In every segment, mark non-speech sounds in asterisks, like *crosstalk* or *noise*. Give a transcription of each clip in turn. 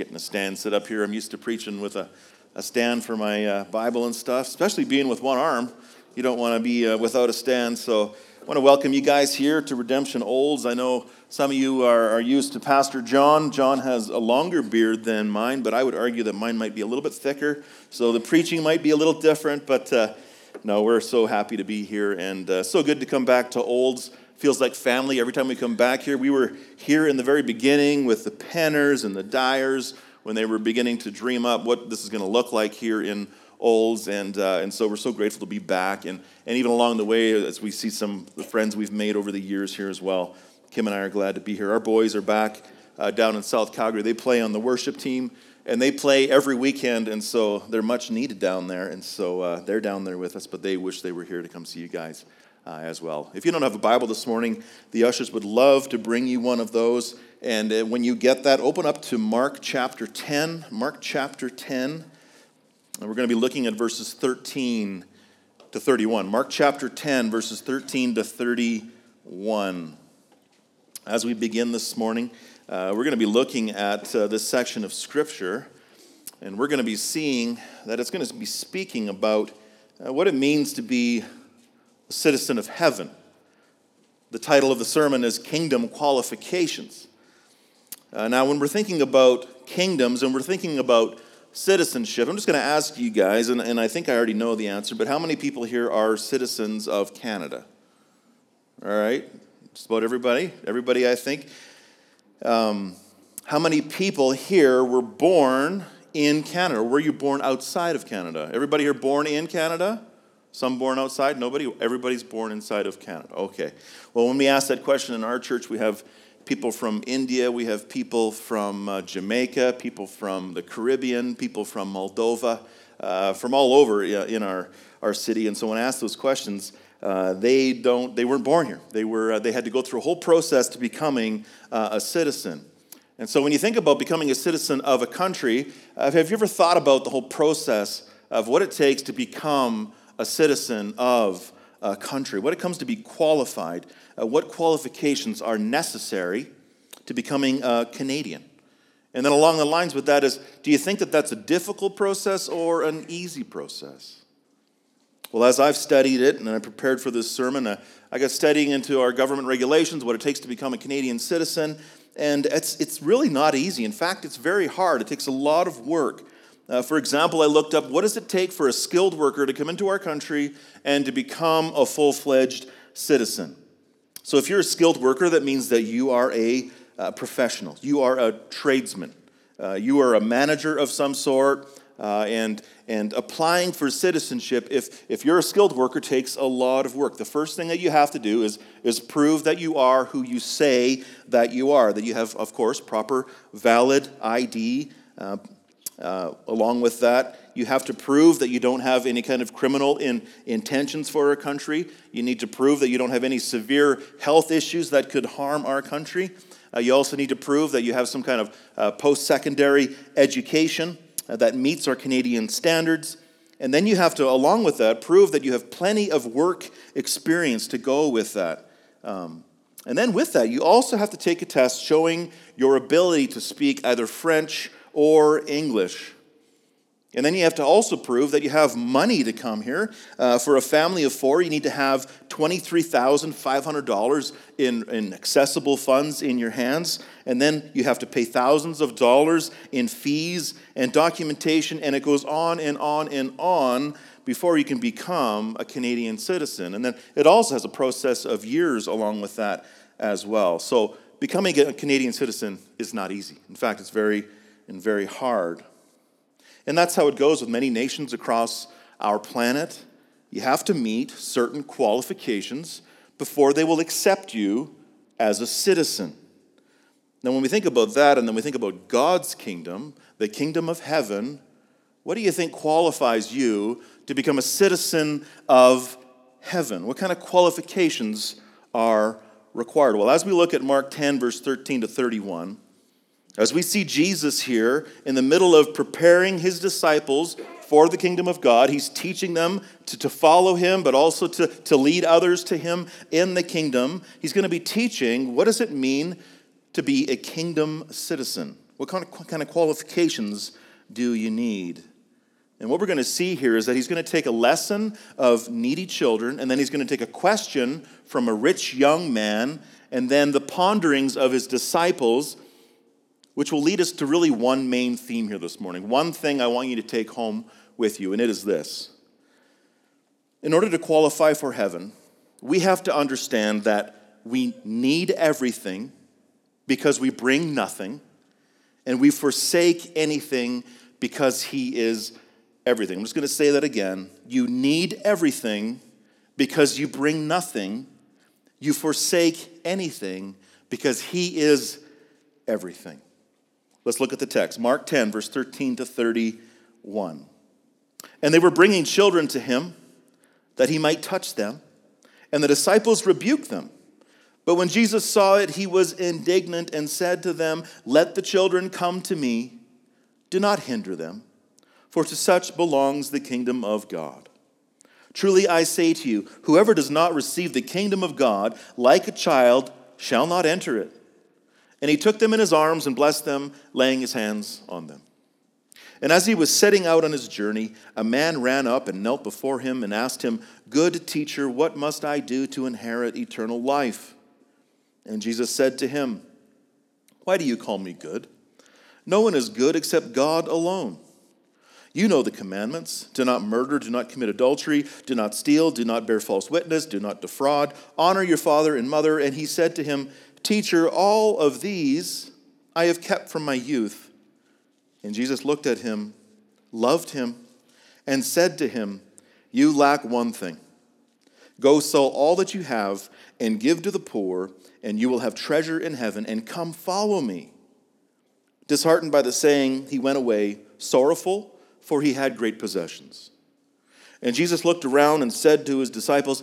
getting a stand set up here. I'm used to preaching with a, a stand for my uh, Bible and stuff, especially being with one arm. You don't want to be uh, without a stand. So I want to welcome you guys here to Redemption Olds. I know some of you are, are used to Pastor John. John has a longer beard than mine, but I would argue that mine might be a little bit thicker. So the preaching might be a little different, but uh, no, we're so happy to be here and uh, so good to come back to Olds feels like family every time we come back here. We were here in the very beginning with the Penners and the Dyers when they were beginning to dream up what this is going to look like here in Olds, and, uh, and so we're so grateful to be back. And, and even along the way, as we see some the friends we've made over the years here as well, Kim and I are glad to be here. Our boys are back uh, down in South Calgary. They play on the worship team, and they play every weekend, and so they're much needed down there. And so uh, they're down there with us, but they wish they were here to come see you guys uh, as well. If you don't have a Bible this morning, the ushers would love to bring you one of those. And uh, when you get that, open up to Mark chapter 10. Mark chapter 10. And we're going to be looking at verses 13 to 31. Mark chapter 10, verses 13 to 31. As we begin this morning, uh, we're going to be looking at uh, this section of Scripture, and we're going to be seeing that it's going to be speaking about uh, what it means to be citizen of heaven. The title of the sermon is Kingdom Qualifications. Uh, now, when we're thinking about kingdoms and we're thinking about citizenship, I'm just going to ask you guys, and, and I think I already know the answer, but how many people here are citizens of Canada? All right, just about everybody. Everybody, I think. Um, how many people here were born in Canada? Or were you born outside of Canada? Everybody here born in Canada? Some born outside? Nobody? Everybody's born inside of Canada. Okay. Well, when we ask that question in our church, we have people from India, we have people from uh, Jamaica, people from the Caribbean, people from Moldova, uh, from all over in our, our city. And so when I ask those questions, uh, they, don't, they weren't born here. They, were, uh, they had to go through a whole process to becoming uh, a citizen. And so when you think about becoming a citizen of a country, have you ever thought about the whole process of what it takes to become a citizen of a country, what it comes to be qualified, uh, what qualifications are necessary to becoming a Canadian. And then along the lines with that is do you think that that's a difficult process or an easy process? Well, as I've studied it and I prepared for this sermon, uh, I got studying into our government regulations, what it takes to become a Canadian citizen, and it's, it's really not easy. In fact, it's very hard. It takes a lot of work. Uh, for example, I looked up what does it take for a skilled worker to come into our country and to become a full fledged citizen? So, if you're a skilled worker, that means that you are a uh, professional, you are a tradesman, uh, you are a manager of some sort. Uh, and, and applying for citizenship, if, if you're a skilled worker, takes a lot of work. The first thing that you have to do is, is prove that you are who you say that you are, that you have, of course, proper, valid ID, uh, along with that, you have to prove that you don't have any kind of criminal in, intentions for our country. You need to prove that you don't have any severe health issues that could harm our country. Uh, you also need to prove that you have some kind of uh, post secondary education uh, that meets our Canadian standards. And then you have to, along with that, prove that you have plenty of work experience to go with that. Um, and then with that, you also have to take a test showing your ability to speak either French or English. And then you have to also prove that you have money to come here. Uh, for a family of four, you need to have $23,500 in, in accessible funds in your hands. And then you have to pay thousands of dollars in fees and documentation, and it goes on and on and on before you can become a Canadian citizen. And then it also has a process of years along with that as well. So becoming a Canadian citizen is not easy. In fact, it's very and very hard. And that's how it goes with many nations across our planet. You have to meet certain qualifications before they will accept you as a citizen. Now, when we think about that and then we think about God's kingdom, the kingdom of heaven, what do you think qualifies you to become a citizen of heaven? What kind of qualifications are required? Well, as we look at Mark 10, verse 13 to 31, as we see Jesus here in the middle of preparing his disciples for the kingdom of God, he's teaching them to, to follow him, but also to, to lead others to him in the kingdom. He's going to be teaching what does it mean to be a kingdom citizen? What kind of, kind of qualifications do you need? And what we're going to see here is that he's going to take a lesson of needy children, and then he's going to take a question from a rich young man, and then the ponderings of his disciples, which will lead us to really one main theme here this morning. One thing I want you to take home with you, and it is this. In order to qualify for heaven, we have to understand that we need everything because we bring nothing, and we forsake anything because he is everything. I'm just going to say that again. You need everything because you bring nothing. You forsake anything because He is everything. Let's look at the text Mark 10, verse 13 to 31. And they were bringing children to Him that He might touch them, and the disciples rebuked them. But when Jesus saw it, he was indignant and said to them, Let the children come to me, do not hinder them for to such belongs the kingdom of God. Truly I say to you, whoever does not receive the kingdom of God like a child shall not enter it. And he took them in his arms and blessed them, laying his hands on them. And as he was setting out on his journey, a man ran up and knelt before him and asked him, Good teacher, what must I do to inherit eternal life? And Jesus said to him, Why do you call me good? No one is good except God alone. You know the commandments do not murder, do not commit adultery, do not steal, do not bear false witness, do not defraud, honor your father and mother. And he said to him, Teacher, all of these I have kept from my youth. And Jesus looked at him, loved him, and said to him, You lack one thing. Go sell all that you have and give to the poor, and you will have treasure in heaven, and come follow me. Disheartened by the saying, he went away sorrowful for he had great possessions. And Jesus looked around and said to his disciples,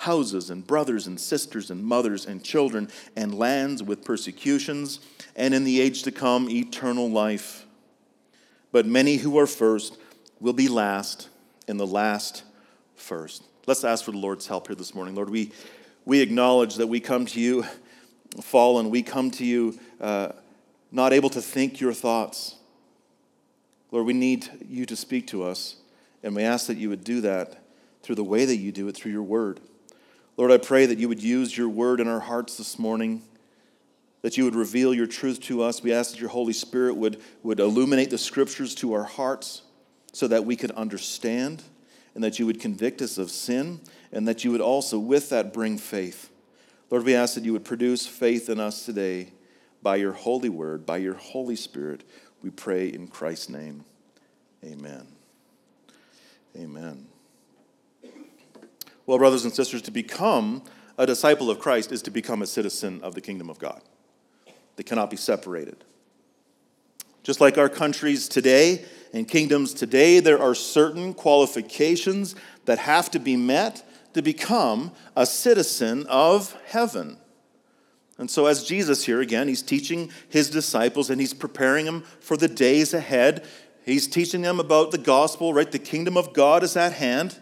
houses and brothers and sisters and mothers and children and lands with persecutions and in the age to come eternal life. But many who are first will be last and the last first. Let's ask for the Lord's help here this morning. Lord, we, we acknowledge that we come to you fallen, we come to you uh, not able to think your thoughts. Lord, we need you to speak to us, and we ask that you would do that through the way that you do it, through your word. Lord, I pray that you would use your word in our hearts this morning, that you would reveal your truth to us. We ask that your Holy Spirit would, would illuminate the scriptures to our hearts so that we could understand, and that you would convict us of sin, and that you would also, with that, bring faith. Lord, we ask that you would produce faith in us today by your holy word, by your Holy Spirit. We pray in Christ's name. Amen. Amen. Well, brothers and sisters, to become a disciple of Christ is to become a citizen of the kingdom of God. They cannot be separated. Just like our countries today and kingdoms today, there are certain qualifications that have to be met to become a citizen of heaven. And so, as Jesus here again, he's teaching his disciples and he's preparing them for the days ahead. He's teaching them about the gospel, right? The kingdom of God is at hand.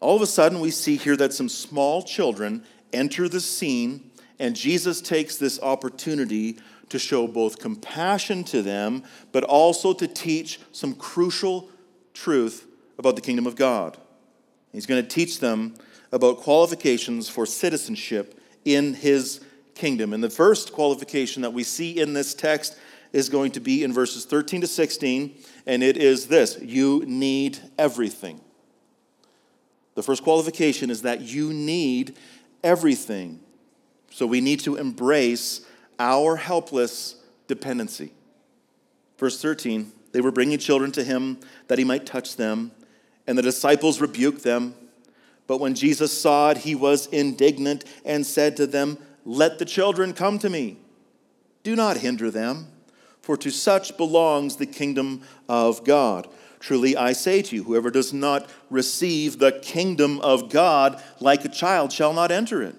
All of a sudden, we see here that some small children enter the scene, and Jesus takes this opportunity to show both compassion to them, but also to teach some crucial truth about the kingdom of God. He's going to teach them about qualifications for citizenship in his kingdom. And the first qualification that we see in this text is going to be in verses 13 to 16, and it is this you need everything. The first qualification is that you need everything. So we need to embrace our helpless dependency. Verse 13 they were bringing children to him that he might touch them, and the disciples rebuked them. But when Jesus saw it, he was indignant and said to them, Let the children come to me. Do not hinder them, for to such belongs the kingdom of God. Truly I say to you, whoever does not receive the kingdom of God like a child shall not enter it.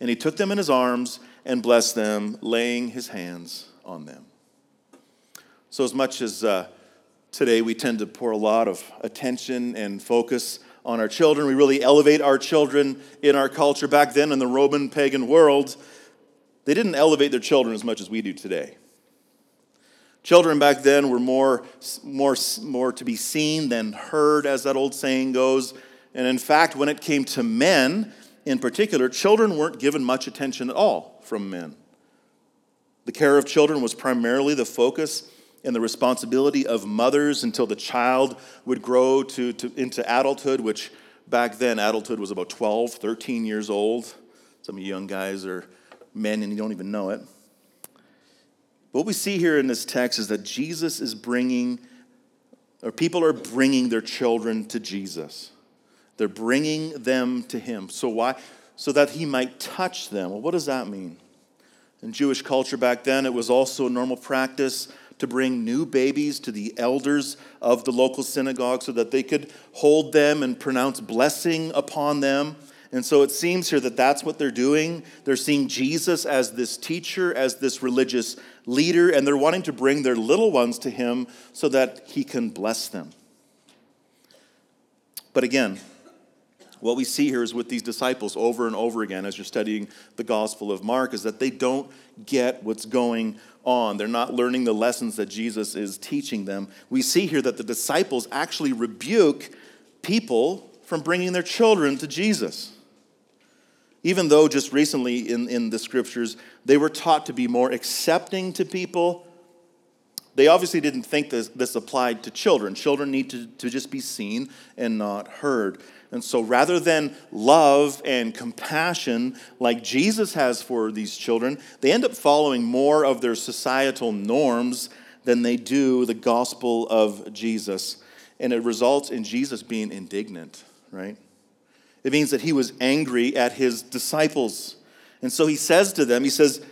And he took them in his arms and blessed them, laying his hands on them. So, as much as uh, today we tend to pour a lot of attention and focus on our children, we really elevate our children in our culture. Back then, in the Roman pagan world, they didn't elevate their children as much as we do today. Children back then were more, more, more to be seen than heard, as that old saying goes. And in fact, when it came to men in particular, children weren't given much attention at all from men. The care of children was primarily the focus and the responsibility of mothers until the child would grow to, to, into adulthood, which back then, adulthood was about 12, 13 years old. Some of you young guys are men and you don't even know it. What we see here in this text is that Jesus is bringing, or people are bringing their children to Jesus. They're bringing them to Him. So why? So that He might touch them. Well, what does that mean? In Jewish culture back then, it was also a normal practice to bring new babies to the elders of the local synagogue so that they could hold them and pronounce blessing upon them. And so it seems here that that's what they're doing. They're seeing Jesus as this teacher, as this religious leader, and they're wanting to bring their little ones to him so that he can bless them. But again, what we see here is with these disciples over and over again as you're studying the Gospel of Mark is that they don't get what's going on. They're not learning the lessons that Jesus is teaching them. We see here that the disciples actually rebuke people from bringing their children to Jesus. Even though just recently in, in the scriptures they were taught to be more accepting to people, they obviously didn't think this, this applied to children. Children need to, to just be seen and not heard. And so rather than love and compassion like Jesus has for these children, they end up following more of their societal norms than they do the gospel of Jesus. And it results in Jesus being indignant, right? It means that he was angry at his disciples. And so he says to them, He says,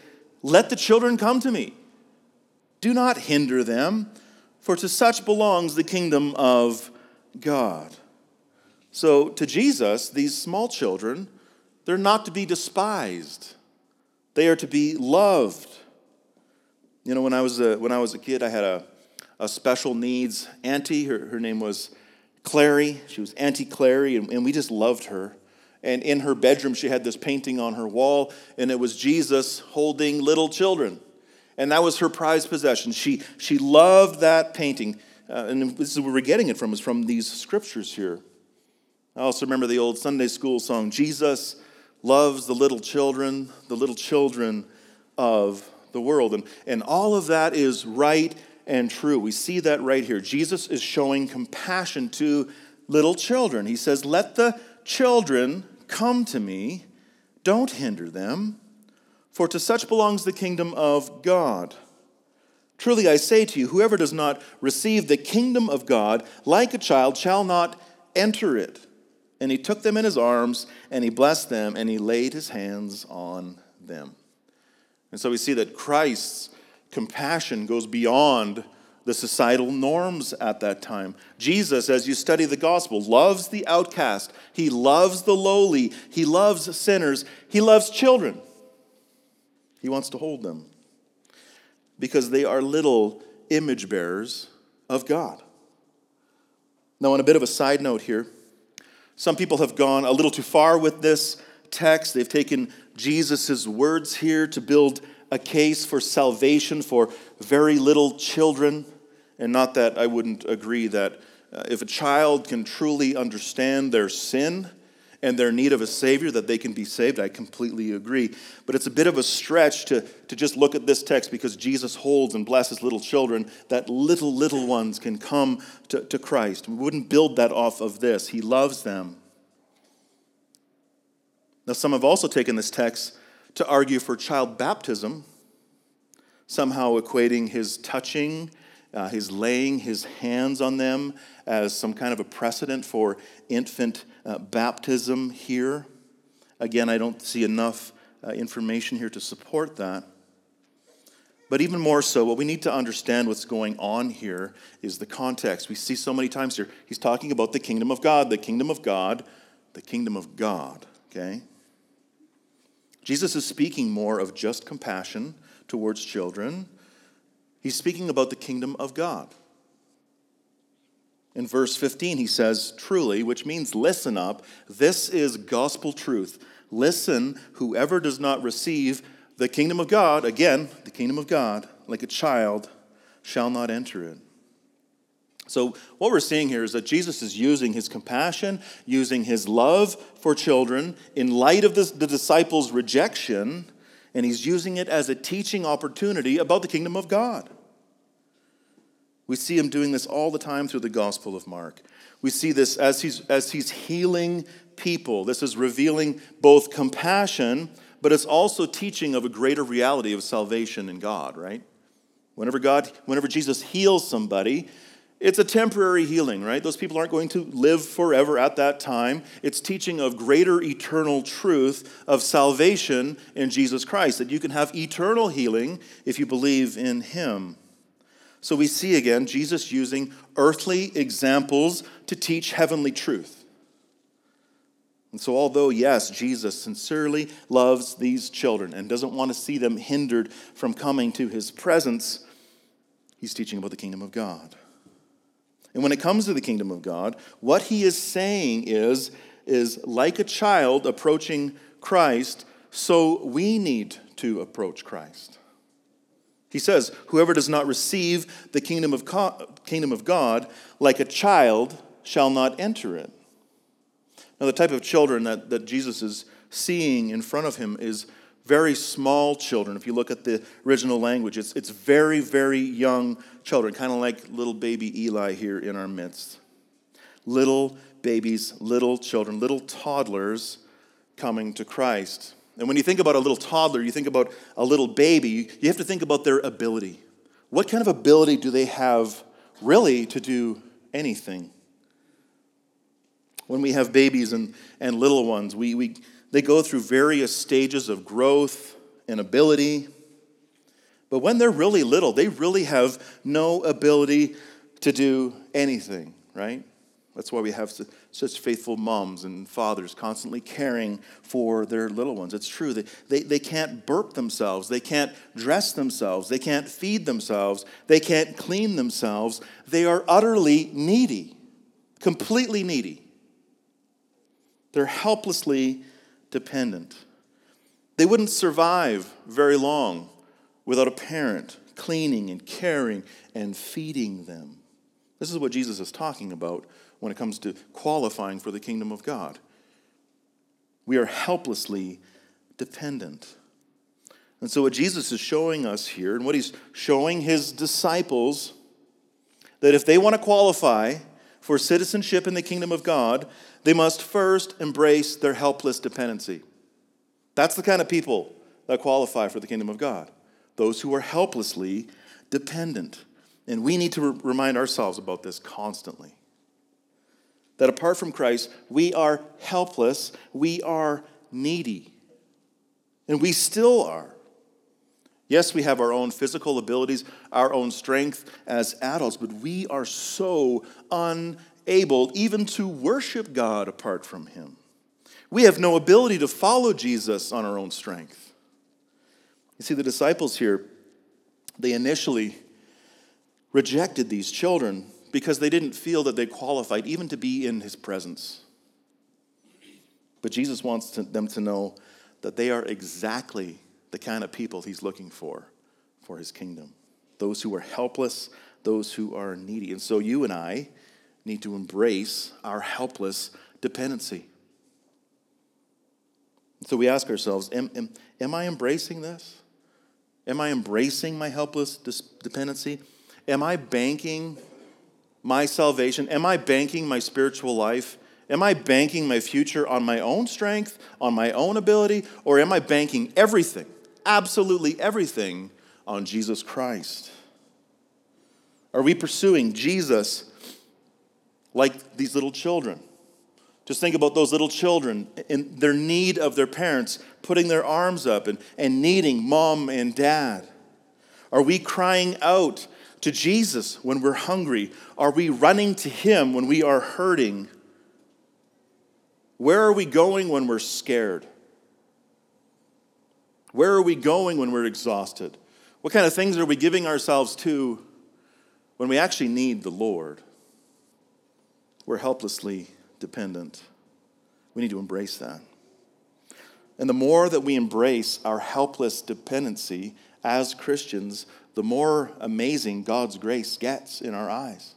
Let the children come to me. Do not hinder them, for to such belongs the kingdom of God. So, to Jesus, these small children, they're not to be despised, they are to be loved. You know, when I was a, when I was a kid, I had a, a special needs auntie. Her, her name was Clary. She was Auntie Clary, and, and we just loved her. And in her bedroom, she had this painting on her wall, and it was Jesus holding little children. And that was her prized possession. She, she loved that painting. Uh, and this is where we're getting it from, is from these scriptures here. I also remember the old Sunday school song Jesus loves the little children, the little children of the world. And, and all of that is right and true. We see that right here. Jesus is showing compassion to little children. He says, Let the children come to me, don't hinder them, for to such belongs the kingdom of God. Truly I say to you, whoever does not receive the kingdom of God like a child shall not enter it. And he took them in his arms, and he blessed them, and he laid his hands on them. And so we see that Christ's compassion goes beyond the societal norms at that time. Jesus, as you study the gospel, loves the outcast, he loves the lowly, he loves sinners, he loves children. He wants to hold them because they are little image bearers of God. Now, on a bit of a side note here, some people have gone a little too far with this text. They've taken Jesus' words here to build a case for salvation for very little children. And not that I wouldn't agree that uh, if a child can truly understand their sin and their need of a Savior, that they can be saved. I completely agree. But it's a bit of a stretch to, to just look at this text because Jesus holds and blesses little children, that little, little ones can come to, to Christ. We wouldn't build that off of this. He loves them. Now, some have also taken this text to argue for child baptism, somehow equating his touching, uh, his laying his hands on them as some kind of a precedent for infant uh, baptism here. Again, I don't see enough uh, information here to support that. But even more so, what we need to understand what's going on here is the context. We see so many times here, he's talking about the kingdom of God, the kingdom of God, the kingdom of God, okay? Jesus is speaking more of just compassion towards children. He's speaking about the kingdom of God. In verse 15, he says, Truly, which means listen up. This is gospel truth. Listen, whoever does not receive the kingdom of God, again, the kingdom of God, like a child, shall not enter it. So, what we're seeing here is that Jesus is using his compassion, using his love for children in light of this, the disciples' rejection, and he's using it as a teaching opportunity about the kingdom of God. We see him doing this all the time through the Gospel of Mark. We see this as he's, as he's healing people. This is revealing both compassion, but it's also teaching of a greater reality of salvation in God, right? Whenever God, whenever Jesus heals somebody, it's a temporary healing, right? Those people aren't going to live forever at that time. It's teaching of greater eternal truth of salvation in Jesus Christ, that you can have eternal healing if you believe in Him. So we see again Jesus using earthly examples to teach heavenly truth. And so, although, yes, Jesus sincerely loves these children and doesn't want to see them hindered from coming to His presence, He's teaching about the kingdom of God. And when it comes to the kingdom of God, what he is saying is, is like a child approaching Christ, so we need to approach Christ. He says, Whoever does not receive the kingdom of, kingdom of God like a child shall not enter it. Now, the type of children that, that Jesus is seeing in front of him is very small children. If you look at the original language, it's, it's very, very young children, kind of like little baby Eli here in our midst. Little babies, little children, little toddlers coming to Christ. And when you think about a little toddler, you think about a little baby, you have to think about their ability. What kind of ability do they have really to do anything? When we have babies and, and little ones, we, we, they go through various stages of growth and ability. But when they're really little, they really have no ability to do anything, right? That's why we have such faithful moms and fathers constantly caring for their little ones. It's true. They, they, they can't burp themselves. They can't dress themselves. They can't feed themselves. They can't clean themselves. They are utterly needy, completely needy. They're helplessly dependent. They wouldn't survive very long without a parent cleaning and caring and feeding them. This is what Jesus is talking about when it comes to qualifying for the kingdom of God. We are helplessly dependent. And so, what Jesus is showing us here, and what he's showing his disciples, that if they want to qualify for citizenship in the kingdom of God, they must first embrace their helpless dependency. That's the kind of people that qualify for the kingdom of God those who are helplessly dependent. And we need to re- remind ourselves about this constantly. That apart from Christ, we are helpless, we are needy. And we still are. Yes, we have our own physical abilities, our own strength as adults, but we are so unable even to worship God apart from Him. We have no ability to follow Jesus on our own strength. You see, the disciples here, they initially rejected these children because they didn't feel that they qualified even to be in His presence. But Jesus wants to, them to know that they are exactly the kind of people He's looking for for His kingdom those who are helpless, those who are needy. And so you and I, need to embrace our helpless dependency. So we ask ourselves am, am, am I embracing this? Am I embracing my helpless dependency? Am I banking my salvation? Am I banking my spiritual life? Am I banking my future on my own strength, on my own ability, or am I banking everything, absolutely everything, on Jesus Christ? Are we pursuing Jesus like these little children? Just think about those little children in their need of their parents, putting their arms up and, and needing mom and dad. Are we crying out to Jesus when we're hungry? Are we running to Him when we are hurting? Where are we going when we're scared? Where are we going when we're exhausted? What kind of things are we giving ourselves to when we actually need the Lord? We're helplessly dependent. We need to embrace that. And the more that we embrace our helpless dependency as Christians, the more amazing God's grace gets in our eyes.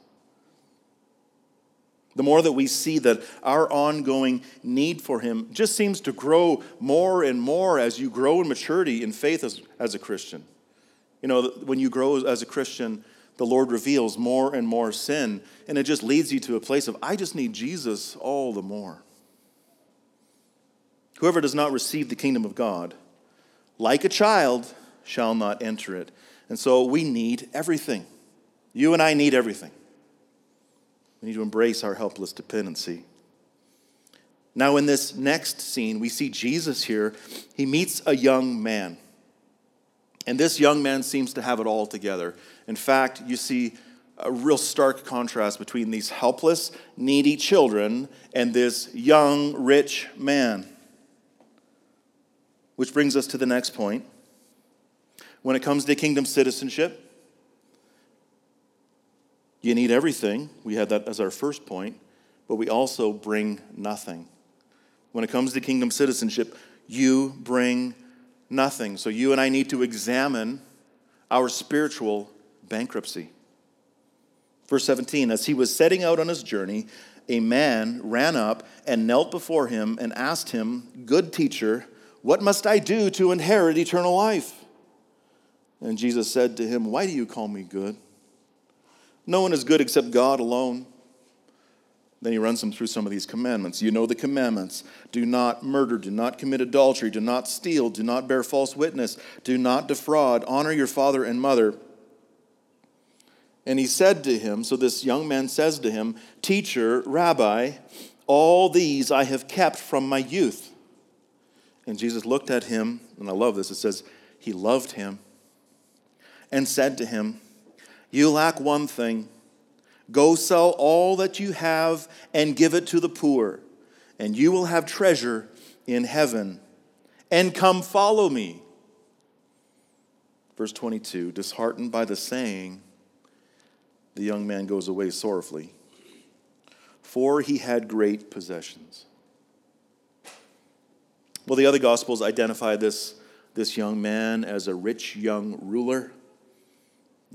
The more that we see that our ongoing need for Him just seems to grow more and more as you grow in maturity in faith as, as a Christian. You know, when you grow as a Christian, the Lord reveals more and more sin, and it just leads you to a place of, I just need Jesus all the more. Whoever does not receive the kingdom of God, like a child, shall not enter it. And so we need everything. You and I need everything. We need to embrace our helpless dependency. Now, in this next scene, we see Jesus here. He meets a young man. And this young man seems to have it all together. In fact, you see a real stark contrast between these helpless, needy children and this young, rich man. Which brings us to the next point. When it comes to kingdom citizenship, you need everything. We had that as our first point, but we also bring nothing. When it comes to kingdom citizenship, you bring nothing. So you and I need to examine our spiritual bankruptcy. Verse 17 As he was setting out on his journey, a man ran up and knelt before him and asked him, Good teacher, what must I do to inherit eternal life? And Jesus said to him, Why do you call me good? No one is good except God alone. Then he runs them through some of these commandments. You know the commandments do not murder, do not commit adultery, do not steal, do not bear false witness, do not defraud, honor your father and mother. And he said to him, So this young man says to him, Teacher, Rabbi, all these I have kept from my youth. And Jesus looked at him, and I love this. It says, He loved him and said to him, You lack one thing. Go sell all that you have and give it to the poor, and you will have treasure in heaven. And come follow me. Verse 22 Disheartened by the saying, the young man goes away sorrowfully, for he had great possessions. Well, the other Gospels identify this, this young man as a rich young ruler.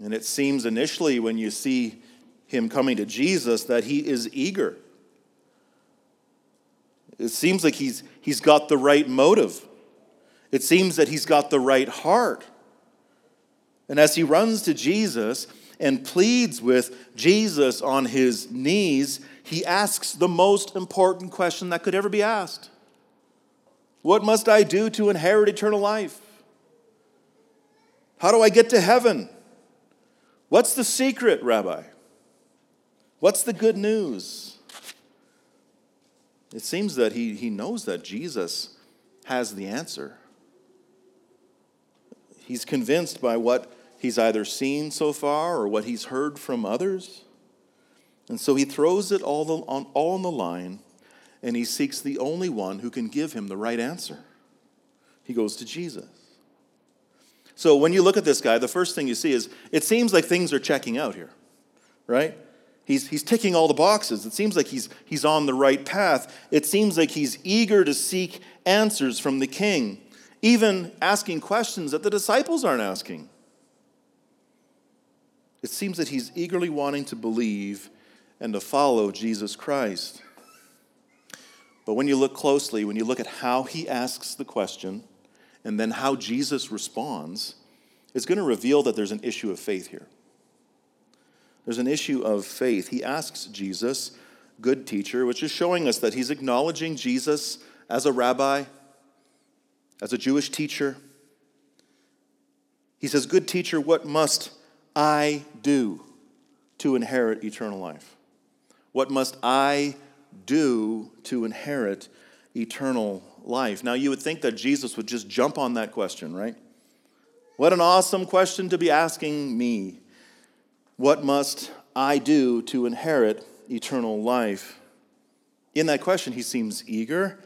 And it seems initially when you see him coming to Jesus that he is eager. It seems like he's, he's got the right motive. It seems that he's got the right heart. And as he runs to Jesus and pleads with Jesus on his knees, he asks the most important question that could ever be asked What must I do to inherit eternal life? How do I get to heaven? What's the secret, Rabbi? What's the good news? It seems that he, he knows that Jesus has the answer. He's convinced by what he's either seen so far or what he's heard from others. And so he throws it all, the, on, all on the line and he seeks the only one who can give him the right answer. He goes to Jesus. So when you look at this guy, the first thing you see is it seems like things are checking out here, right? He's, he's ticking all the boxes. It seems like he's, he's on the right path. It seems like he's eager to seek answers from the king, even asking questions that the disciples aren't asking. It seems that he's eagerly wanting to believe and to follow Jesus Christ. But when you look closely, when you look at how he asks the question and then how Jesus responds, is going to reveal that there's an issue of faith here. There's an issue of faith. He asks Jesus, good teacher, which is showing us that he's acknowledging Jesus as a rabbi, as a Jewish teacher. He says, Good teacher, what must I do to inherit eternal life? What must I do to inherit eternal life? Now, you would think that Jesus would just jump on that question, right? What an awesome question to be asking me. What must I do to inherit eternal life? In that question, he seems eager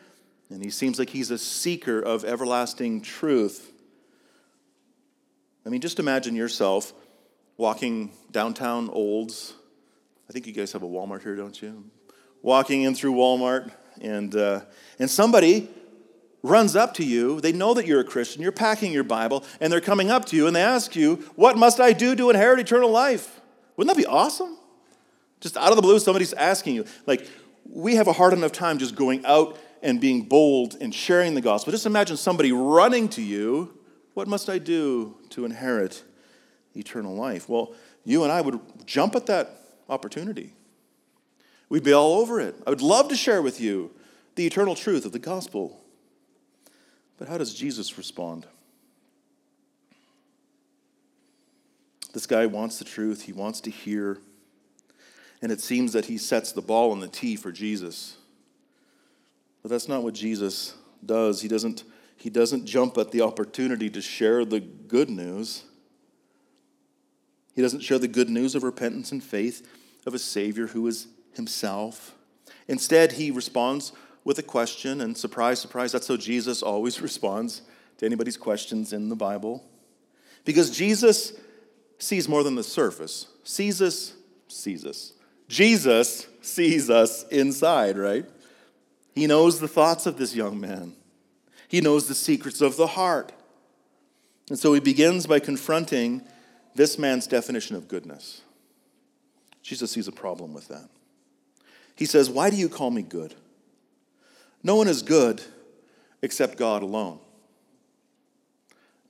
and he seems like he's a seeker of everlasting truth. I mean, just imagine yourself walking downtown Olds. I think you guys have a Walmart here, don't you? Walking in through Walmart, and, uh, and somebody runs up to you. They know that you're a Christian. You're packing your Bible, and they're coming up to you and they ask you, What must I do to inherit eternal life? Wouldn't that be awesome? Just out of the blue, somebody's asking you. Like, we have a hard enough time just going out and being bold and sharing the gospel. Just imagine somebody running to you, What must I do to inherit eternal life? Well, you and I would jump at that opportunity. We'd be all over it. I would love to share with you the eternal truth of the gospel. But how does Jesus respond? This guy wants the truth, he wants to hear, and it seems that he sets the ball on the tee for Jesus. But that's not what Jesus does. He doesn't, he doesn't jump at the opportunity to share the good news. He doesn't share the good news of repentance and faith of a Savior who is Himself. Instead, he responds with a question, and surprise, surprise, that's how Jesus always *laughs* responds to anybody's questions in the Bible. Because Jesus sees more than the surface. Sees us, sees us. Jesus sees us inside, right? He knows the thoughts of this young man. He knows the secrets of the heart. And so he begins by confronting this man's definition of goodness. Jesus sees a problem with that. He says, Why do you call me good? No one is good except God alone.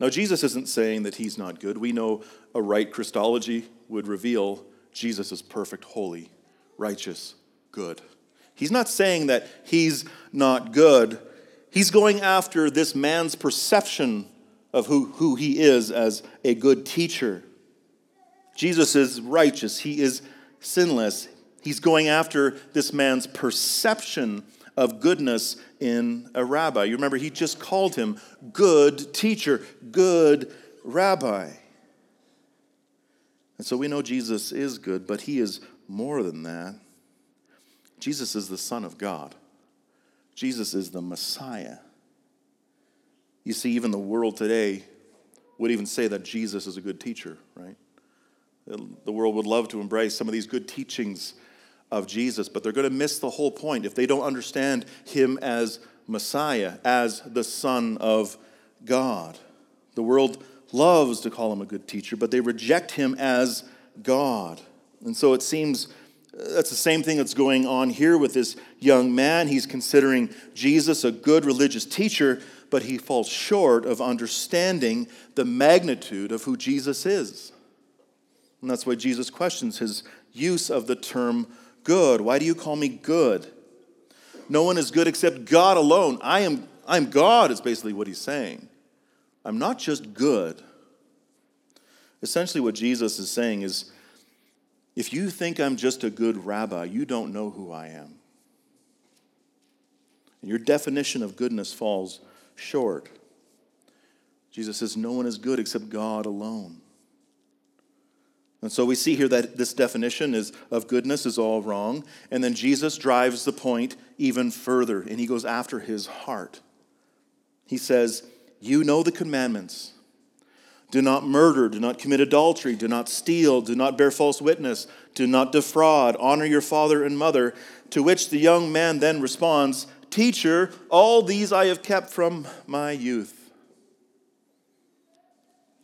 Now, Jesus isn't saying that he's not good. We know a right Christology would reveal Jesus is perfect, holy, righteous, good. He's not saying that he's not good. He's going after this man's perception of who, who he is as a good teacher. Jesus is righteous, he is sinless. He's going after this man's perception of goodness in a rabbi. You remember, he just called him good teacher, good rabbi. And so we know Jesus is good, but he is more than that. Jesus is the Son of God, Jesus is the Messiah. You see, even the world today would even say that Jesus is a good teacher, right? The world would love to embrace some of these good teachings of Jesus, but they're going to miss the whole point if they don't understand him as Messiah, as the Son of God. The world loves to call him a good teacher, but they reject him as God. And so it seems uh, that's the same thing that's going on here with this young man. He's considering Jesus a good religious teacher, but he falls short of understanding the magnitude of who Jesus is. And that's why Jesus questions his use of the term good. Why do you call me good? No one is good except God alone. I am I'm God, is basically what he's saying. I'm not just good. Essentially, what Jesus is saying is if you think I'm just a good rabbi, you don't know who I am. And your definition of goodness falls short. Jesus says, No one is good except God alone. And so we see here that this definition is, of goodness is all wrong. And then Jesus drives the point even further, and he goes after his heart. He says, You know the commandments. Do not murder, do not commit adultery, do not steal, do not bear false witness, do not defraud, honor your father and mother. To which the young man then responds, Teacher, all these I have kept from my youth.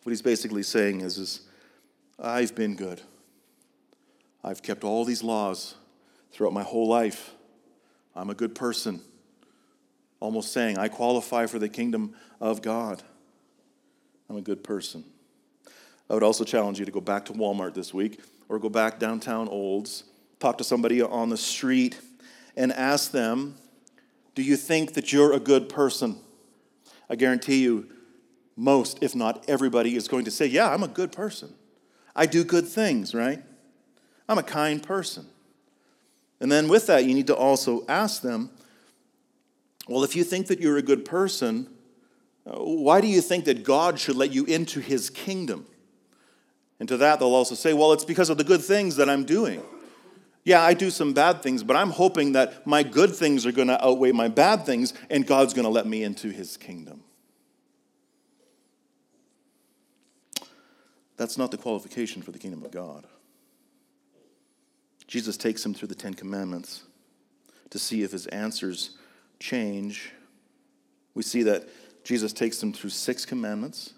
What he's basically saying is, is I've been good. I've kept all these laws throughout my whole life. I'm a good person. almost saying, I qualify for the kingdom of God. I'm a good person. I would also challenge you to go back to Walmart this week or go back downtown Olds, talk to somebody on the street, and ask them, Do you think that you're a good person? I guarantee you, most, if not everybody, is going to say, Yeah, I'm a good person. I do good things, right? I'm a kind person. And then with that, you need to also ask them, Well, if you think that you're a good person, why do you think that God should let you into his kingdom? And to that, they'll also say, Well, it's because of the good things that I'm doing. Yeah, I do some bad things, but I'm hoping that my good things are going to outweigh my bad things, and God's going to let me into his kingdom. That's not the qualification for the kingdom of God. Jesus takes him through the Ten Commandments to see if his answers change. We see that Jesus takes him through six commandments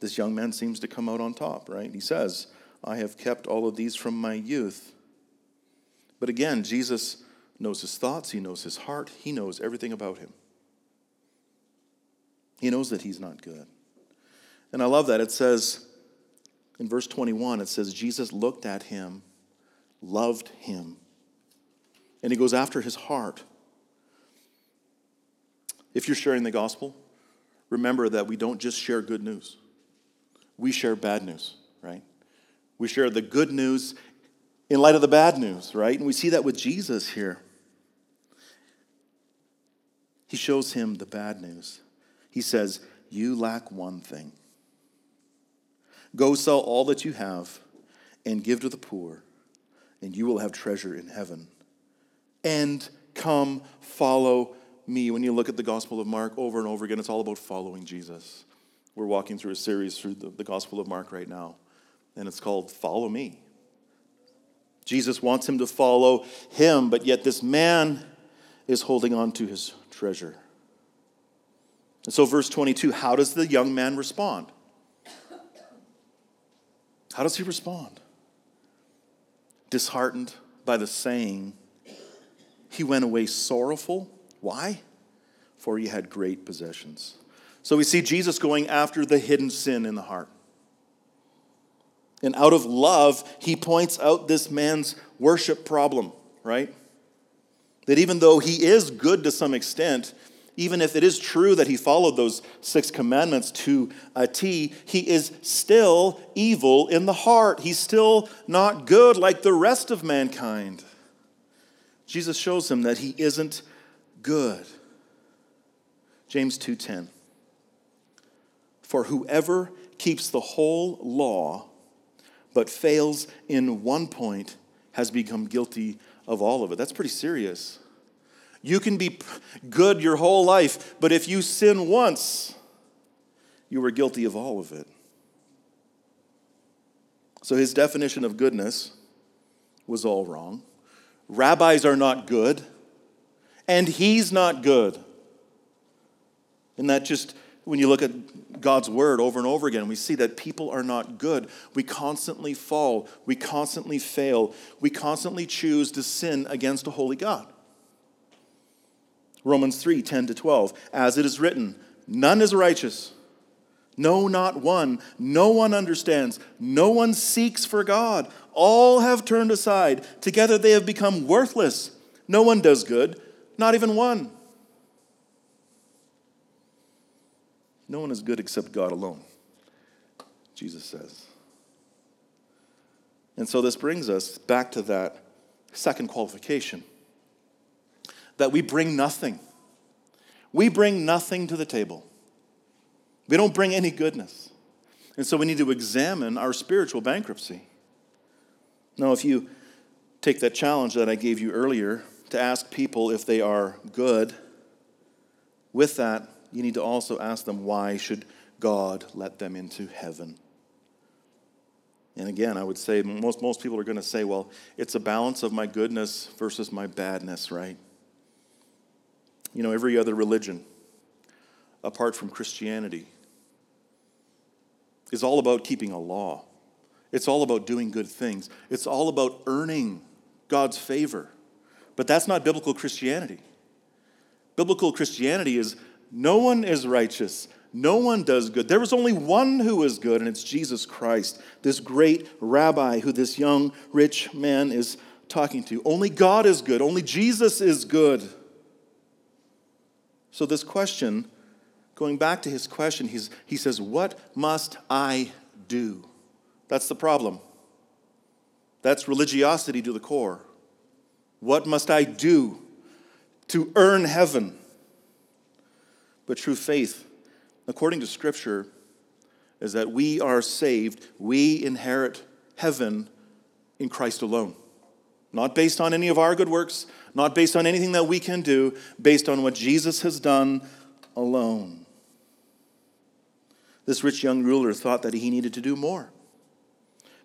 this young man seems to come out on top, right? He says, I have kept all of these from my youth. But again, Jesus knows his thoughts, he knows his heart, he knows everything about him. He knows that he's not good. And I love that. It says in verse 21, it says, Jesus looked at him, loved him, and he goes after his heart. If you're sharing the gospel, remember that we don't just share good news we share bad news, right? We share the good news in light of the bad news, right? And we see that with Jesus here. He shows him the bad news. He says, You lack one thing. Go sell all that you have and give to the poor, and you will have treasure in heaven. And come follow me. When you look at the Gospel of Mark over and over again, it's all about following Jesus. We're walking through a series through the, the Gospel of Mark right now, and it's called Follow Me. Jesus wants him to follow him, but yet this man is holding on to his treasure. And so, verse 22 how does the young man respond? How does he respond? Disheartened by the saying, he went away sorrowful. Why? For he had great possessions. So we see Jesus going after the hidden sin in the heart. And out of love, he points out this man's worship problem, right? That even though he is good to some extent, even if it is true that he followed those six commandments to a T, he is still evil in the heart. He's still not good like the rest of mankind. Jesus shows him that he isn't good. James 2:10 for whoever keeps the whole law but fails in one point has become guilty of all of it. That's pretty serious. You can be good your whole life, but if you sin once, you were guilty of all of it. So his definition of goodness was all wrong. Rabbis are not good, and he's not good. And that just when you look at God's word over and over again, we see that people are not good. We constantly fall, we constantly fail, we constantly choose to sin against a holy God. Romans 3 10 to 12. As it is written, none is righteous. No, not one. No one understands. No one seeks for God. All have turned aside. Together they have become worthless. No one does good, not even one. No one is good except God alone, Jesus says. And so this brings us back to that second qualification that we bring nothing. We bring nothing to the table. We don't bring any goodness. And so we need to examine our spiritual bankruptcy. Now, if you take that challenge that I gave you earlier to ask people if they are good, with that, you need to also ask them why should God let them into heaven? And again, I would say most, most people are going to say, well, it's a balance of my goodness versus my badness, right? You know, every other religion, apart from Christianity, is all about keeping a law. It's all about doing good things. It's all about earning God's favor. But that's not biblical Christianity. Biblical Christianity is no one is righteous. No one does good. There was only one who is good, and it's Jesus Christ, this great rabbi who this young rich man is talking to. Only God is good. Only Jesus is good. So, this question, going back to his question, he's, he says, What must I do? That's the problem. That's religiosity to the core. What must I do to earn heaven? But true faith, according to Scripture, is that we are saved, we inherit heaven in Christ alone. Not based on any of our good works, not based on anything that we can do, based on what Jesus has done alone. This rich young ruler thought that he needed to do more.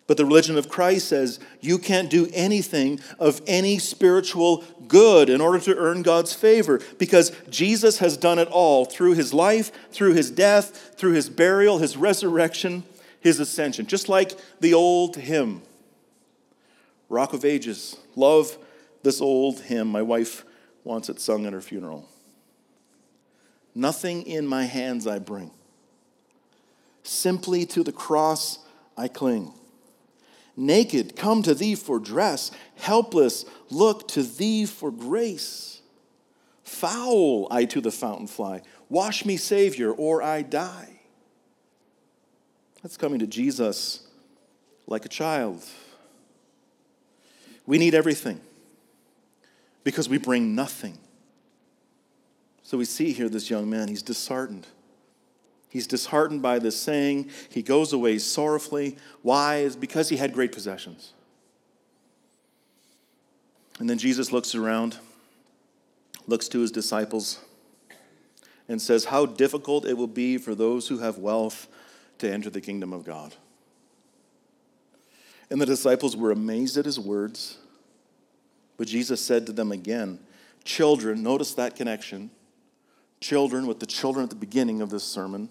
But the religion of Christ says you can't do anything of any spiritual good in order to earn God's favor because Jesus has done it all through his life, through his death, through his burial, his resurrection, his ascension. Just like the old hymn, Rock of Ages. Love this old hymn. My wife wants it sung at her funeral. Nothing in my hands I bring, simply to the cross I cling. Naked, come to thee for dress. Helpless, look to thee for grace. Foul, I to the fountain fly. Wash me, Savior, or I die. That's coming to Jesus like a child. We need everything because we bring nothing. So we see here this young man, he's disheartened. He's disheartened by this saying. He goes away sorrowfully. Why? Is because he had great possessions. And then Jesus looks around, looks to his disciples, and says, How difficult it will be for those who have wealth to enter the kingdom of God. And the disciples were amazed at his words. But Jesus said to them again, Children, notice that connection. Children, with the children at the beginning of this sermon,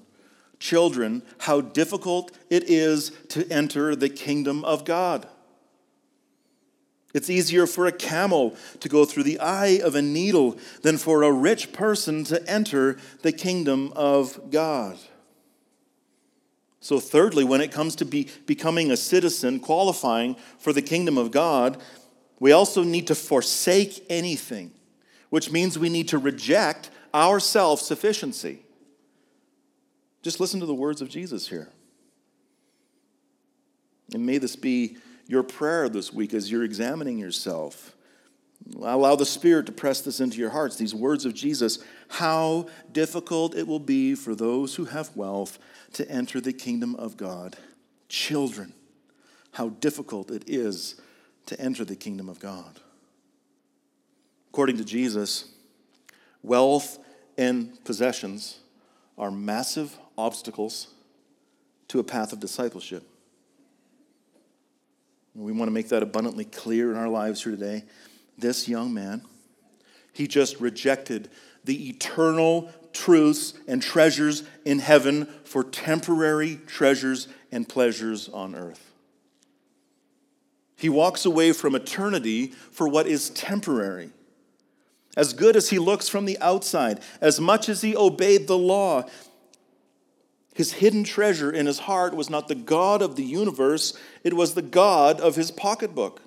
children how difficult it is to enter the kingdom of God. It's easier for a camel to go through the eye of a needle than for a rich person to enter the kingdom of God. So, thirdly, when it comes to be, becoming a citizen, qualifying for the kingdom of God, we also need to forsake anything, which means we need to reject our self sufficiency. Just listen to the words of Jesus here. And may this be your prayer this week as you're examining yourself. Allow the Spirit to press this into your hearts. These words of Jesus how difficult it will be for those who have wealth to enter the kingdom of God. Children, how difficult it is to enter the kingdom of God. According to Jesus, wealth and possessions are massive obstacles to a path of discipleship. We want to make that abundantly clear in our lives here today. This young man, he just rejected the eternal truths and treasures in heaven for temporary treasures and pleasures on earth. He walks away from eternity for what is temporary. As good as he looks from the outside, as much as he obeyed the law, his hidden treasure in his heart was not the God of the universe, it was the God of his pocketbook.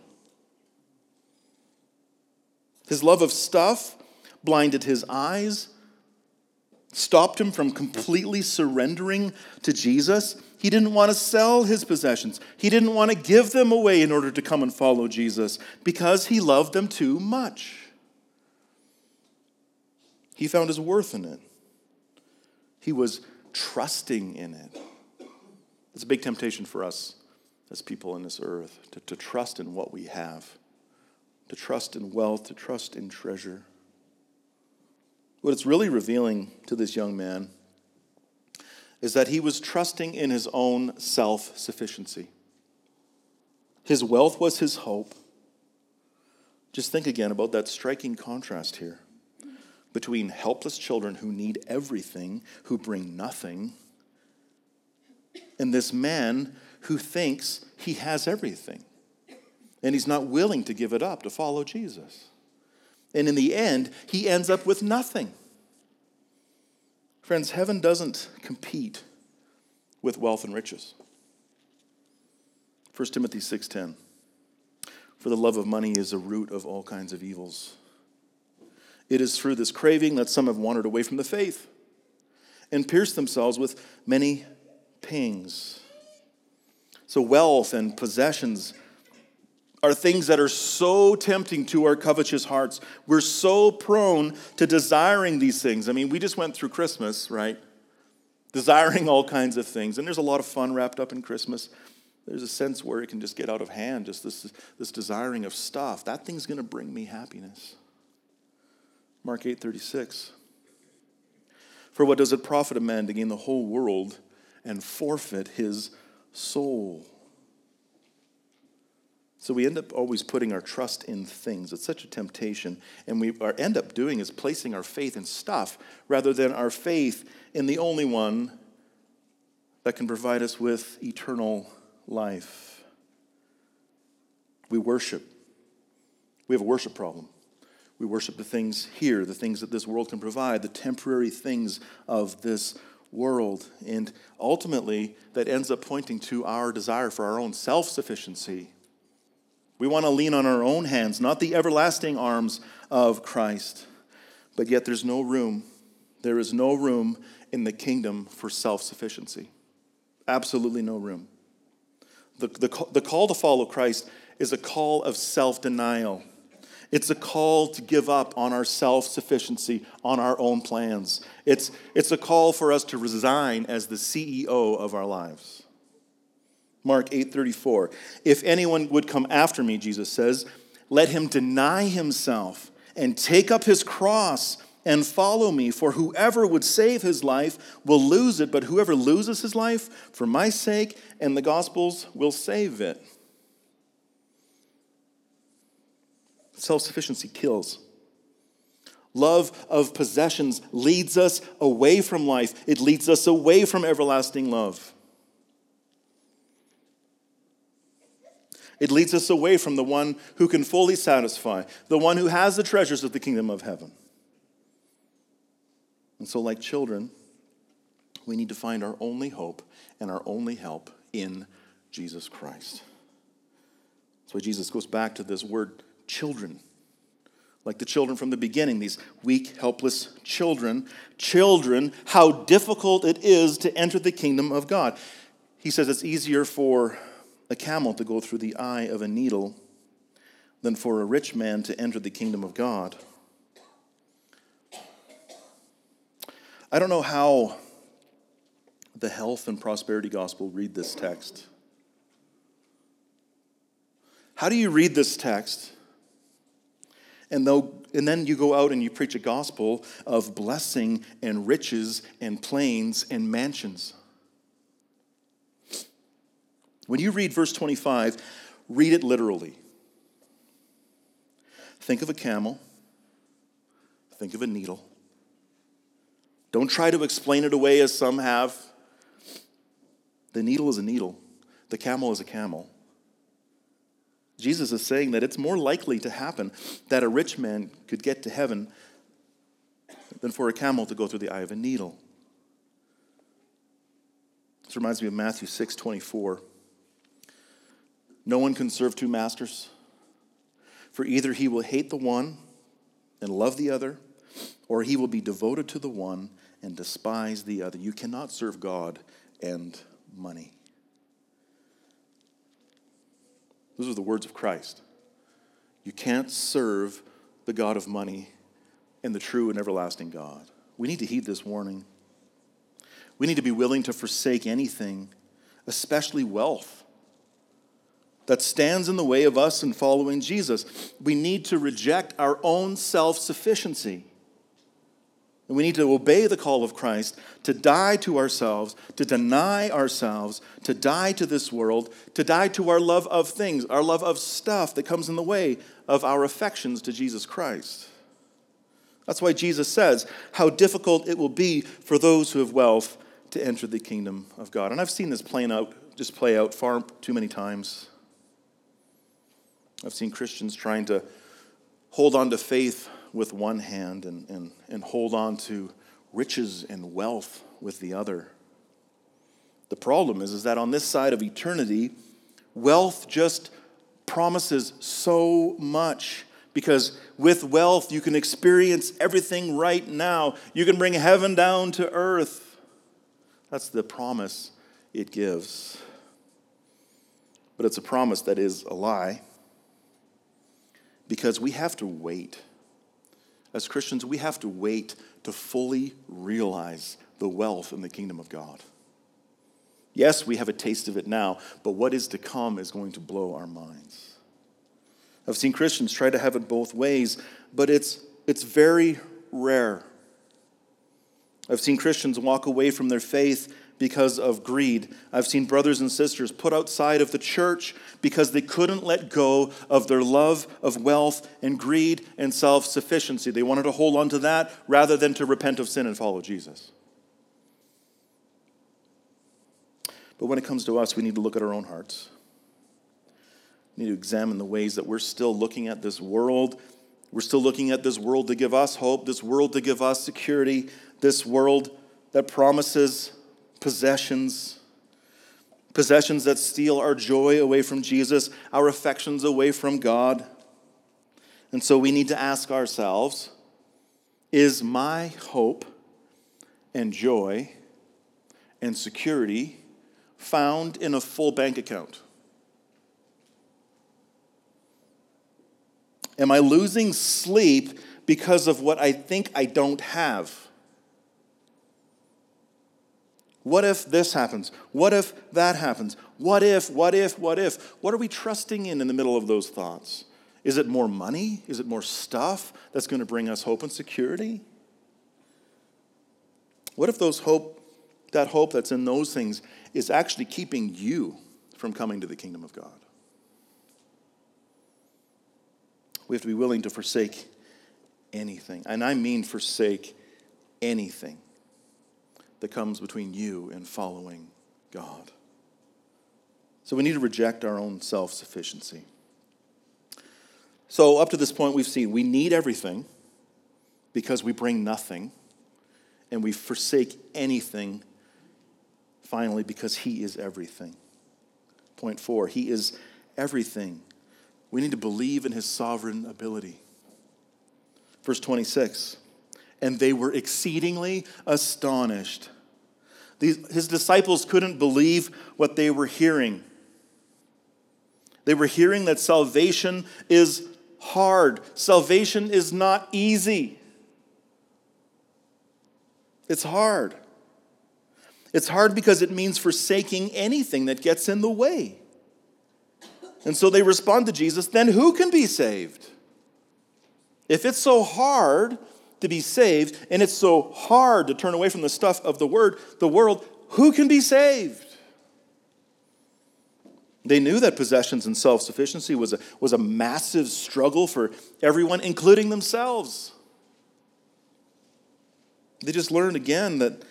His love of stuff blinded his eyes, stopped him from completely surrendering to Jesus. He didn't want to sell his possessions. He didn't want to give them away in order to come and follow Jesus because he loved them too much. He found his worth in it. He was trusting in it. It's a big temptation for us as people in this earth to, to trust in what we have, to trust in wealth, to trust in treasure. What it's really revealing to this young man is that he was trusting in his own self sufficiency. His wealth was his hope. Just think again about that striking contrast here between helpless children who need everything, who bring nothing, and this man who thinks he has everything. And he's not willing to give it up to follow Jesus. And in the end, he ends up with nothing. Friends, heaven doesn't compete with wealth and riches. 1 Timothy 6:10 For the love of money is the root of all kinds of evils. It is through this craving that some have wandered away from the faith and pierced themselves with many pangs. So wealth and possessions are things that are so tempting to our covetous hearts. We're so prone to desiring these things. I mean, we just went through Christmas, right? Desiring all kinds of things. And there's a lot of fun wrapped up in Christmas. There's a sense where it can just get out of hand, just this, this desiring of stuff. That thing's going to bring me happiness. Mark 8 36. For what does it profit a man to gain the whole world and forfeit his soul? So we end up always putting our trust in things. It's such a temptation. And we are, end up doing is placing our faith in stuff rather than our faith in the only one that can provide us with eternal life. We worship. We have a worship problem. We worship the things here, the things that this world can provide, the temporary things of this world. And ultimately, that ends up pointing to our desire for our own self sufficiency we want to lean on our own hands, not the everlasting arms of Christ. But yet, there's no room. There is no room in the kingdom for self sufficiency. Absolutely no room. The, the, the call to follow Christ is a call of self denial. It's a call to give up on our self sufficiency, on our own plans. It's, it's a call for us to resign as the CEO of our lives. Mark 8:34. If anyone would come after me, Jesus says, let him deny himself and take up his cross and follow me. For whoever would save his life will lose it, but whoever loses his life for my sake and the gospel's will save it. Self sufficiency kills. Love of possessions leads us away from life, it leads us away from everlasting love. It leads us away from the one who can fully satisfy, the one who has the treasures of the kingdom of heaven. And so, like children, we need to find our only hope and our only help in Jesus Christ. That's why Jesus goes back to this word children. Like the children from the beginning, these weak, helpless children. Children, how difficult it is to enter the kingdom of God. He says it's easier for a camel to go through the eye of a needle than for a rich man to enter the kingdom of God. I don't know how the health and prosperity gospel read this text. How do you read this text? And, though, and then you go out and you preach a gospel of blessing and riches and planes and mansions. When you read verse 25, read it literally. Think of a camel, think of a needle. Don't try to explain it away as some have. The needle is a needle, the camel is a camel. Jesus is saying that it's more likely to happen that a rich man could get to heaven than for a camel to go through the eye of a needle. This reminds me of Matthew 6 24. No one can serve two masters, for either he will hate the one and love the other, or he will be devoted to the one and despise the other. You cannot serve God and money. Those are the words of Christ. You can't serve the God of money and the true and everlasting God. We need to heed this warning. We need to be willing to forsake anything, especially wealth that stands in the way of us in following Jesus. We need to reject our own self sufficiency. And we need to obey the call of Christ to die to ourselves, to deny ourselves, to die to this world, to die to our love of things, our love of stuff that comes in the way of our affections to Jesus Christ. That's why Jesus says how difficult it will be for those who have wealth to enter the kingdom of God. And I've seen this playing out, just play out far too many times. I've seen Christians trying to hold on to faith with one hand and, and, and hold on to riches and wealth with the other. The problem is, is that on this side of eternity, wealth just promises so much because with wealth you can experience everything right now. You can bring heaven down to earth. That's the promise it gives. But it's a promise that is a lie because we have to wait. As Christians, we have to wait to fully realize the wealth in the kingdom of God. Yes, we have a taste of it now, but what is to come is going to blow our minds. I've seen Christians try to have it both ways, but it's, it's very rare. I've seen Christians walk away from their faith because of greed. I've seen brothers and sisters put outside of the church because they couldn't let go of their love of wealth and greed and self sufficiency. They wanted to hold on to that rather than to repent of sin and follow Jesus. But when it comes to us, we need to look at our own hearts. We need to examine the ways that we're still looking at this world. We're still looking at this world to give us hope, this world to give us security, this world that promises possessions, possessions that steal our joy away from Jesus, our affections away from God. And so we need to ask ourselves is my hope and joy and security found in a full bank account? Am I losing sleep because of what I think I don't have? What if this happens? What if that happens? What if, what if, what if? What are we trusting in in the middle of those thoughts? Is it more money? Is it more stuff that's going to bring us hope and security? What if those hope, that hope that's in those things is actually keeping you from coming to the kingdom of God. We have to be willing to forsake anything. And I mean forsake anything that comes between you and following God. So we need to reject our own self sufficiency. So, up to this point, we've seen we need everything because we bring nothing, and we forsake anything finally, because He is everything. Point four, He is everything. We need to believe in His sovereign ability. Verse 26 and they were exceedingly astonished. These, his disciples couldn't believe what they were hearing. They were hearing that salvation is hard, salvation is not easy. It's hard. It's hard because it means forsaking anything that gets in the way. And so they respond to Jesus, then who can be saved? If it's so hard to be saved and it's so hard to turn away from the stuff of the word, the world, who can be saved? They knew that possessions and self sufficiency was a, was a massive struggle for everyone, including themselves. They just learned again that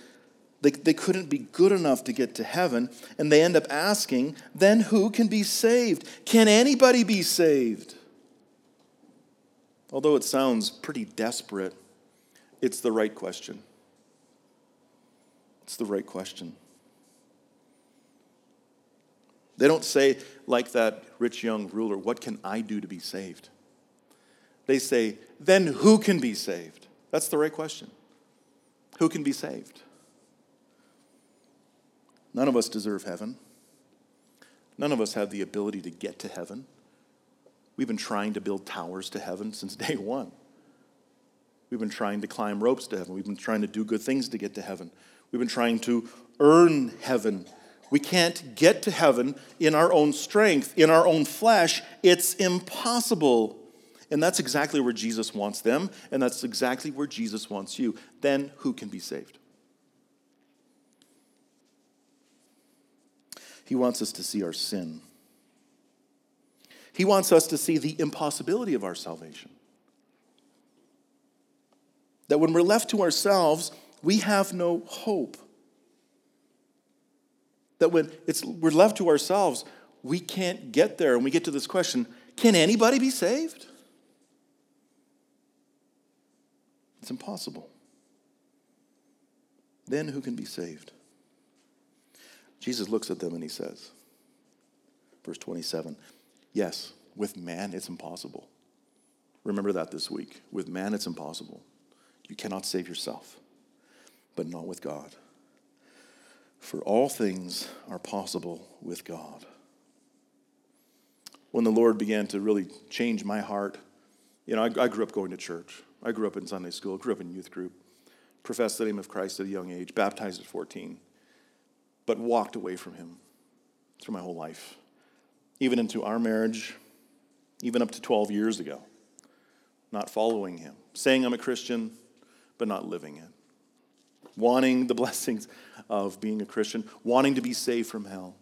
they, they couldn't be good enough to get to heaven, and they end up asking, then who can be saved? Can anybody be saved? Although it sounds pretty desperate, it's the right question. It's the right question. They don't say, like that rich young ruler, What can I do to be saved? They say, Then who can be saved? That's the right question. Who can be saved? None of us deserve heaven. None of us have the ability to get to heaven. We've been trying to build towers to heaven since *laughs* day one. We've been trying to climb ropes to heaven. We've been trying to do good things to get to heaven. We've been trying to earn heaven. We can't get to heaven in our own strength, in our own flesh. It's impossible. And that's exactly where Jesus wants them, and that's exactly where Jesus wants you. Then who can be saved? He wants us to see our sin. He wants us to see the impossibility of our salvation. That when we're left to ourselves, we have no hope. That when it's, we're left to ourselves, we can't get there. And we get to this question can anybody be saved? It's impossible. then who can be saved? Jesus looks at them and he says, verse 27, yes, with man it's impossible. Remember that this week. With man it's impossible. You cannot save yourself, but not with God. For all things are possible with God. When the Lord began to really change my heart, you know, I, I grew up going to church. I grew up in Sunday school, grew up in youth group, professed the name of Christ at a young age, baptized at 14 but walked away from him through my whole life, even into our marriage, even up to 12 years ago. Not following him, saying I'm a Christian, but not living it. Wanting the *laughs* blessings of being a Christian, wanting to be saved from hell,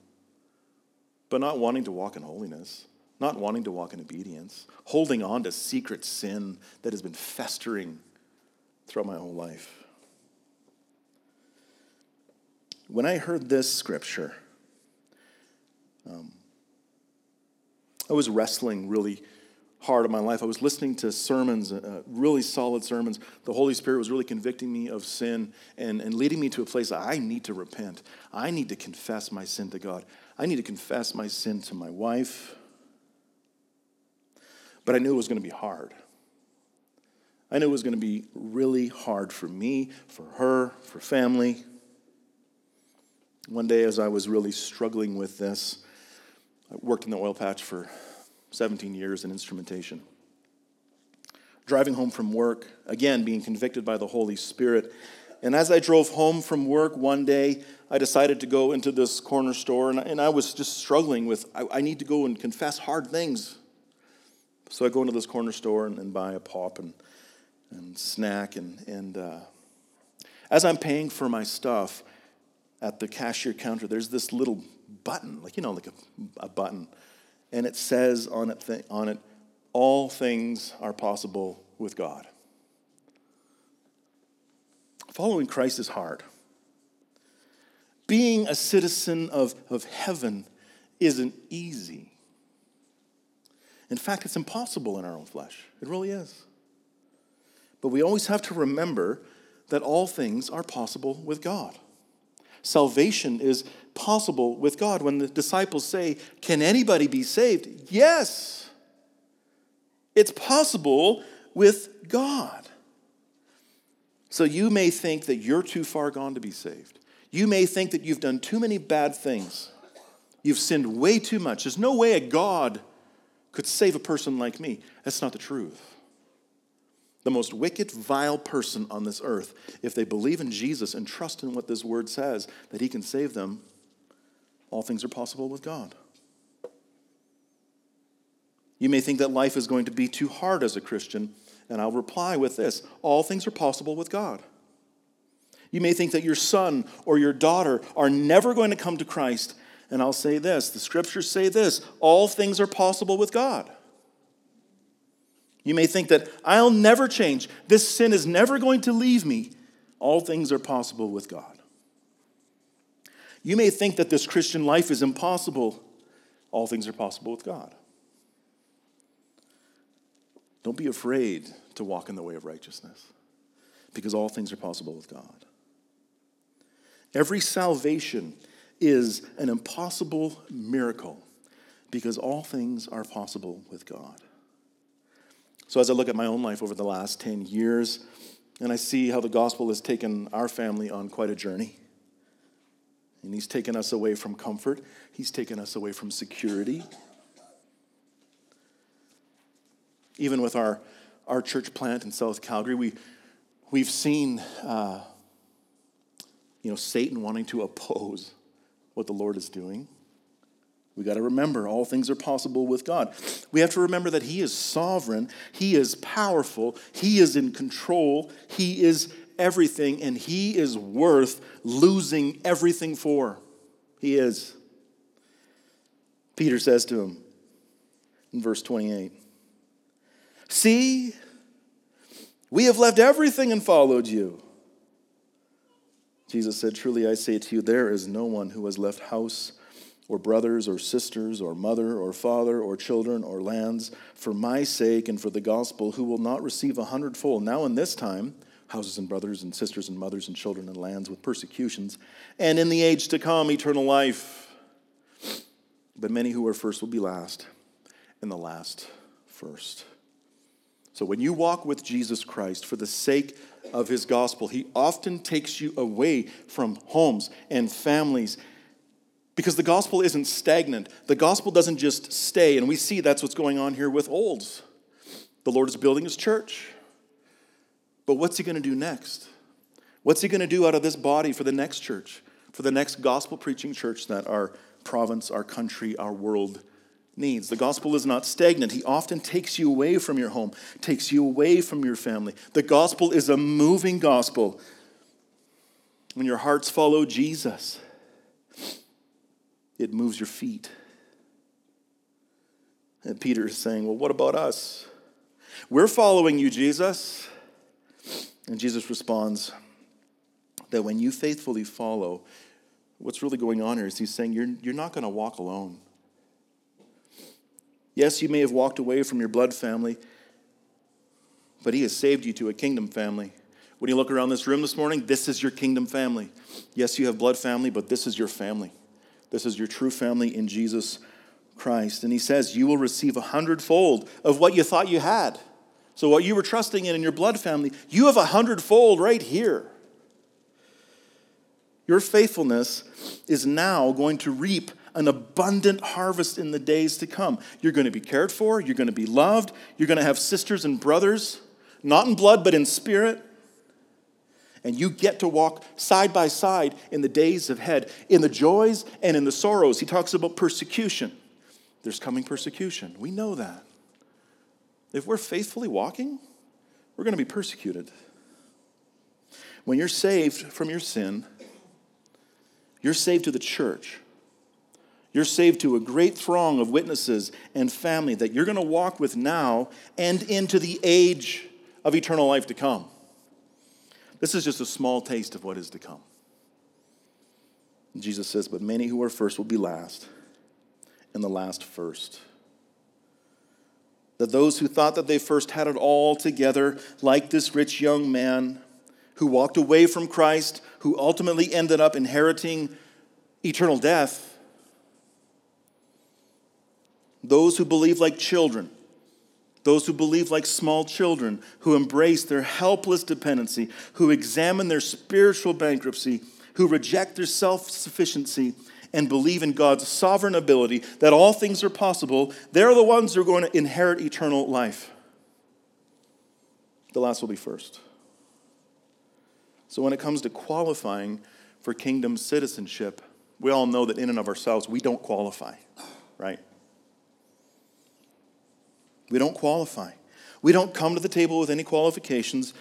but not wanting to walk in holiness, not wanting to walk in obedience, holding on to secret sin that has been festering throughout my whole life when I heard this scripture, um, I was wrestling really hard of my life. I was listening to sermons, uh, really solid sermons. The Holy Spirit was really convicting me of sin and, and leading me to a place I need to repent. I need to confess my sin to God. I need to confess my sin to my wife. But I knew it was going to be hard. I knew it was going to be really hard for me, for her, for family. One day, as I was really struggling with this, I worked in the oil patch for 17 years in instrumentation. Driving home from work, again, being convicted by the Holy Spirit. And as I drove home from work one day, I decided to go into this corner store, and, and I was just struggling with I, I, need to go and confess hard things. So I go into this corner store and, and buy a pop and, and snack. And, and uh, as I'm paying for my stuff, at the cashier counter, there's this little button, like, you know, like a, a button. And it says on it, on it, all things are possible with God. Following Christ is hard. Being a citizen of, of heaven isn't easy. In fact, it's impossible in our own flesh. It really is. But we always have to remember that all things are possible with God salvation is possible with God. When the disciples say, Can anybody be saved? Yes, it's possible with God. So you may think that you're too far gone to be saved. You may think that you've done too many bad things. You've sinned way too much. There's no way a God could save a person like me. That's not the truth the most wicked, vile person on this earth, if they believe in Jesus and trust in what this word says, that he can save them, all things are possible with God. You may think that life is going to be too hard as a Christian, and I'll reply with this all things are possible with God. You may think that your son or your daughter are never going to come to Christ, and I'll say this the scriptures say this all things are possible with God. You may think that I'll never change. This sin is never going to leave me. All things are possible with God. You may think that this Christian life is impossible. All things are possible with God. Don't be afraid to walk in the way of righteousness because all things are possible with God. Every salvation is an impossible miracle because all things are possible with God. So, as I look at my own life over the last 10 years, and I see how the gospel has taken our family on quite a journey. And he's taken us away from comfort, he's taken us away from security. Even with our, our church plant in South Calgary, we, we've seen uh, you know, Satan wanting to oppose what the Lord is doing. We got to remember all things are possible with God. We have to remember that He is sovereign, He is powerful, He is in control, He is everything, and He is worth losing everything for. He is. Peter says to him in verse 28 See, we have left everything and followed you. Jesus said, Truly I say to you, there is no one who has left house or brothers or sisters or mother or father or children or lands for my sake and for the gospel who will not receive a hundredfold now in this time houses and brothers and sisters and mothers and children and lands with persecutions, and in the age to come, eternal life. But many who are first will be last, and the last first. So when you walk with Jesus Christ for the sake of his gospel, he often takes you away from homes and families because the gospel isn't stagnant. The gospel doesn't just stay, and we see that's what's going on here with Olds. The Lord is building his church. But what's he going to do next? What's he going to do out of this body for the next church, for the next gospel preaching church that our province, our country, our world needs? The gospel is not stagnant. He often takes you away from your home, takes you away from your family. The gospel is a moving gospel. When your hearts follow Jesus, it moves your feet. And Peter is saying, Well, what about us? We're following you, Jesus. And Jesus responds that when you faithfully follow, what's really going on here is he's saying you're, you're not going to walk alone. Yes, you may have walked away from your blood family, but he has saved you to a kingdom family. When you look around this room this morning, this is your kingdom family. Yes, you have blood family, but this is your family. This is your true family in Jesus Christ. And he says, You will receive a hundredfold of what you thought you had. So, what you were trusting in in your blood family, you have a hundredfold right here. Your faithfulness is now going to reap an abundant harvest in the days to come. You're going to be cared for, you're going to be loved, you're going to have sisters and brothers, not in blood, but in spirit. And you get to walk side by side in the days ahead, in the joys and in the sorrows. He talks about persecution. There's coming persecution. We know that. If we're faithfully walking, we're going to be persecuted. When you're saved from your sin, you're saved to the church. You're saved to a great throng of witnesses and family that you're going to walk with now and into the age of eternal life to come. This is just a small taste of what is to come. Jesus says, But many who are first will be last, and the last first that those who thought that they first had it all together, like this rich young man who walked away from Christ, who ultimately ended up inheriting eternal death, those who believe like children, those who believe like small children, who embrace their helpless dependency, who examine their spiritual bankruptcy, who reject their self sufficiency and believe in God's sovereign ability that all things are possible, they're the ones who are going to inherit eternal life. The last will be first. So, when it comes to qualifying for kingdom citizenship, we all know that in and of ourselves, we don't qualify, right? We don't qualify. We don't come to the table with any qualifications,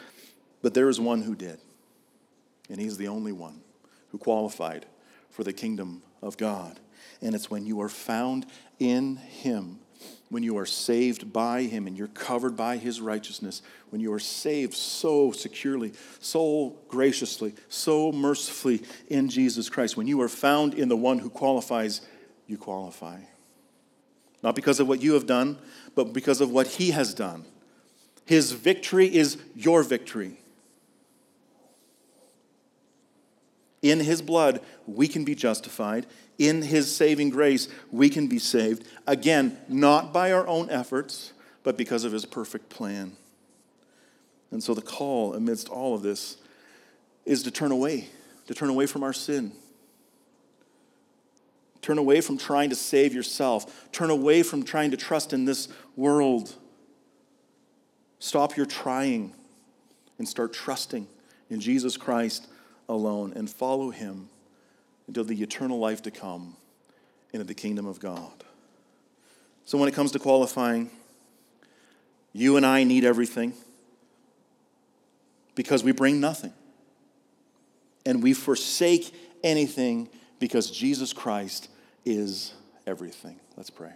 but there is one who did. And he's the only one who qualified for the kingdom of God. And it's when you are found in Him, when you are saved by Him and you're covered by His righteousness, when you are saved so securely, so graciously, so mercifully in Jesus Christ, when you are found in the one who qualifies, you qualify. Not because of what you have done, but because of what He has done. His victory is your victory. In his blood, we can be justified. In his saving grace, we can be saved. Again, not by our own efforts, but because of his perfect plan. And so the call amidst all of this is to turn away, to turn away from our sin. Turn away from trying to save yourself. Turn away from trying to trust in this world. Stop your trying and start trusting in Jesus Christ alone and follow him until the eternal life to come into the kingdom of God. So, when it comes to qualifying, you and I need everything because we bring nothing. And we forsake anything because Jesus Christ is everything. Let's pray.